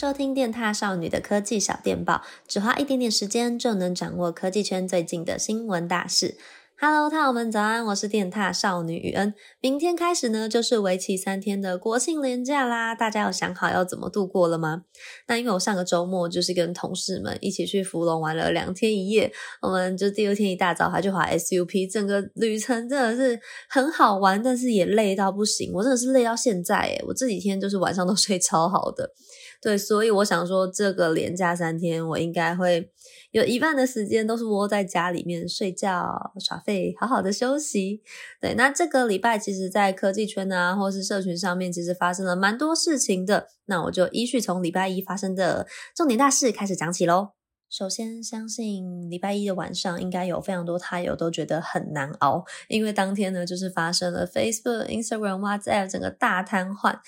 收听电踏少女的科技小电报，只花一点点时间就能掌握科技圈最近的新闻大事。Hello，獭友们早安，我是电踏少女雨恩。明天开始呢，就是为期三天的国庆连假啦。大家有想好要怎么度过了吗？那因为我上个周末就是跟同事们一起去福隆玩了两天一夜，我们就第二天一大早还去滑 SUP，整个旅程真的是很好玩，但是也累到不行。我真的是累到现在诶，我这几天就是晚上都睡超好的。对，所以我想说，这个连假三天，我应该会有一半的时间都是窝在家里面睡觉、耍废，好好的休息。对，那这个礼拜其实，在科技圈啊，或是社群上面，其实发生了蛮多事情的。那我就依序从礼拜一发生的重点大事开始讲起喽。首先，相信礼拜一的晚上，应该有非常多他友都觉得很难熬，因为当天呢，就是发生了 Facebook、Instagram、WhatsApp 整个大瘫痪。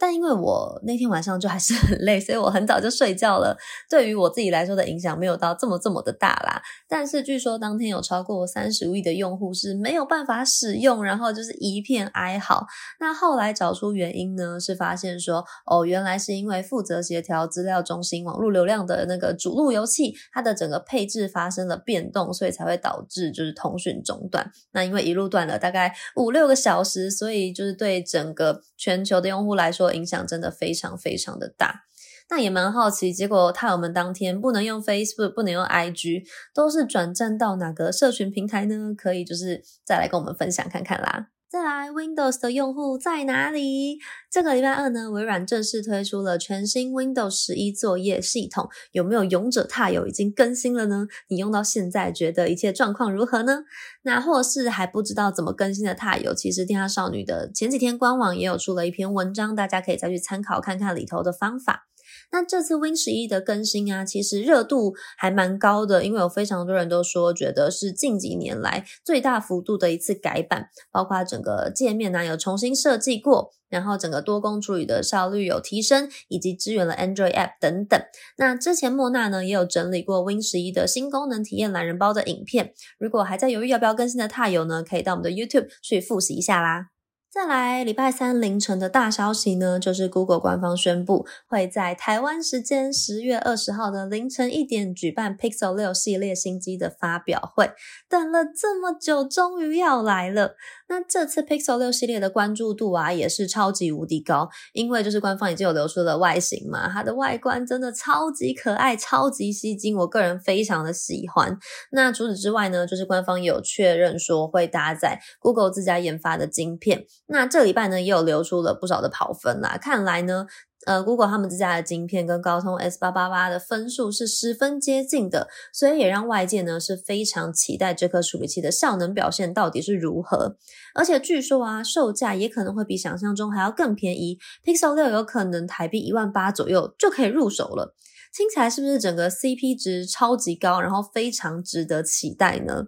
但因为我那天晚上就还是很累，所以我很早就睡觉了。对于我自己来说的影响没有到这么这么的大啦。但是据说当天有超过三十亿的用户是没有办法使用，然后就是一片哀嚎。那后来找出原因呢，是发现说哦，原来是因为负责协调资料中心网络流量的那个主路由器，它的整个配置发生了变动，所以才会导致就是通讯中断。那因为一路断了大概五六个小时，所以就是对整个全球的用户来说。影响真的非常非常的大，那也蛮好奇，结果他我们当天不能用 Facebook，不能用 IG，都是转战到哪个社群平台呢？可以就是再来跟我们分享看看啦。再来，Windows 的用户在哪里？这个礼拜二呢，微软正式推出了全新 Windows 十一作业系统。有没有勇者踏友已经更新了呢？你用到现在，觉得一切状况如何呢？那或是还不知道怎么更新的踏友，其实电獭少女的前几天官网也有出了一篇文章，大家可以再去参考看看里头的方法。那这次 Win 十一的更新啊，其实热度还蛮高的，因为有非常多人都说，觉得是近几年来最大幅度的一次改版，包括整个界面呢、有重新设计过，然后整个多工处理的效率有提升，以及支援了 Android App 等等。那之前莫娜呢也有整理过 Win 十一的新功能体验懒人包的影片，如果还在犹豫要不要更新的獭友呢，可以到我们的 YouTube 去复习一下啦。再来，礼拜三凌晨的大消息呢，就是 Google 官方宣布会在台湾时间十月二十号的凌晨一点举办 Pixel 六系列新机的发表会。等了这么久，终于要来了。那这次 Pixel 六系列的关注度啊，也是超级无敌高，因为就是官方已经有流出了外形嘛，它的外观真的超级可爱，超级吸睛，我个人非常的喜欢。那除此之外呢，就是官方有确认说会搭载 Google 自家研发的晶片。那这礼拜呢，也有流出了不少的跑分啦，看来呢。呃，Google 他们自家的晶片跟高通 S 八八八的分数是十分接近的，所以也让外界呢是非常期待这颗处理器的效能表现到底是如何。而且据说啊，售价也可能会比想象中还要更便宜，Pixel 六有可能台币一万八左右就可以入手了。听起来是不是整个 CP 值超级高，然后非常值得期待呢？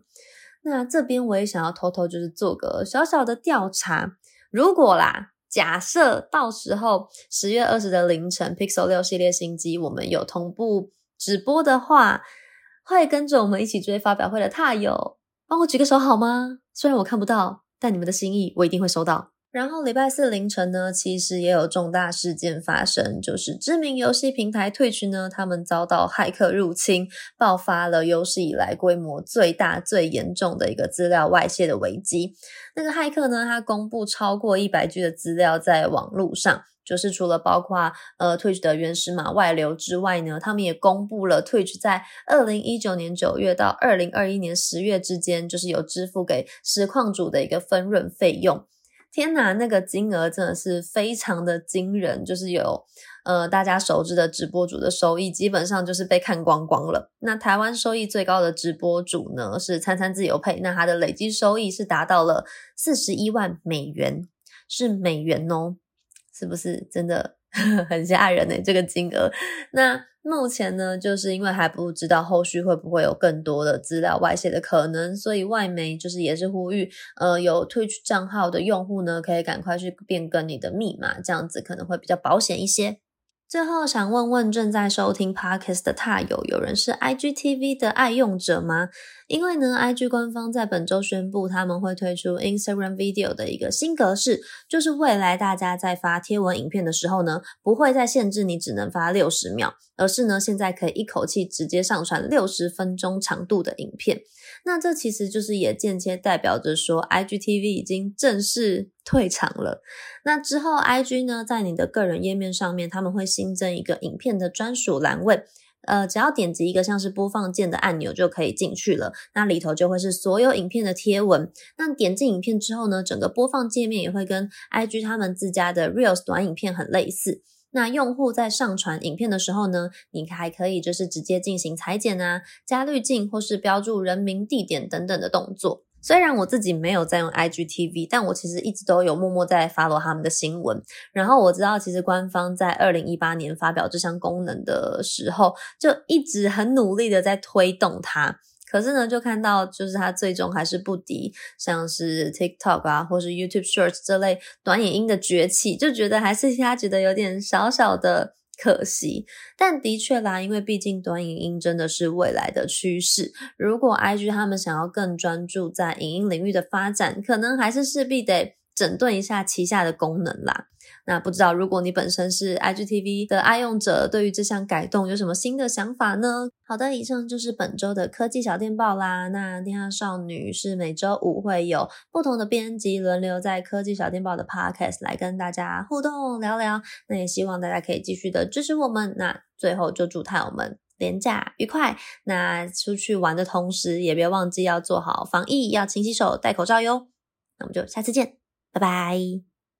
那这边我也想要偷偷就是做个小小的调查，如果啦。假设到时候十月二十的凌晨，Pixel 六系列新机我们有同步直播的话，会跟着我们一起追发表会的踏友，帮我举个手好吗？虽然我看不到，但你们的心意我一定会收到。然后礼拜四凌晨呢，其实也有重大事件发生，就是知名游戏平台 Twitch 呢，他们遭到骇客入侵，爆发了有史以来规模最大、最严重的一个资料外泄的危机。那个骇客呢，他公布超过一百 G 的资料在网络上，就是除了包括呃 Twitch 的原始码外流之外呢，他们也公布了 Twitch 在二零一九年九月到二零二一年十月之间，就是有支付给实况主的一个分润费用。天哪，那个金额真的是非常的惊人，就是有呃大家熟知的直播主的收益，基本上就是被看光光了。那台湾收益最高的直播主呢是餐餐自由配，那他的累计收益是达到了四十一万美元，是美元哦，是不是真的 很吓人呢？这个金额，那。目前呢，就是因为还不知道后续会不会有更多的资料外泄的可能，所以外媒就是也是呼吁，呃，有 Twitch 账号的用户呢，可以赶快去变更你的密码，这样子可能会比较保险一些。最后想问问正在收听 Podcast 的踏友，有人是 IGTV 的爱用者吗？因为呢，IG 官方在本周宣布他们会推出 Instagram Video 的一个新格式，就是未来大家在发贴文影片的时候呢，不会再限制你只能发六十秒，而是呢，现在可以一口气直接上传六十分钟长度的影片。那这其实就是也间接代表着说，IGTV 已经正式退场了。那之后，IG 呢，在你的个人页面上面，他们会新增一个影片的专属栏位，呃，只要点击一个像是播放键的按钮就可以进去了。那里头就会是所有影片的贴文。那点进影片之后呢，整个播放界面也会跟 IG 他们自家的 Reels 短影片很类似。那用户在上传影片的时候呢，你还可以就是直接进行裁剪啊、加滤镜或是标注人名、地点等等的动作。虽然我自己没有在用 IGTV，但我其实一直都有默默在 follow 他们的新闻。然后我知道，其实官方在二零一八年发表这项功能的时候，就一直很努力的在推动它。可是呢，就看到就是它最终还是不敌像是 TikTok 啊，或是 YouTube Shorts 这类短影音的崛起，就觉得还是他觉得有点小小的可惜。但的确啦，因为毕竟短影音真的是未来的趋势。如果 IG 他们想要更专注在影音领域的发展，可能还是势必得整顿一下旗下的功能啦。那不知道，如果你本身是 IGTV 的爱用者，对于这项改动有什么新的想法呢？好的，以上就是本周的科技小电报啦。那电獭少女是每周五会有不同的编辑轮流在科技小电报的 Podcast 来跟大家互动聊聊。那也希望大家可以继续的支持我们。那最后就祝太我们连假愉快。那出去玩的同时，也别忘记要做好防疫，要勤洗手、戴口罩哟。那我们就下次见，拜拜。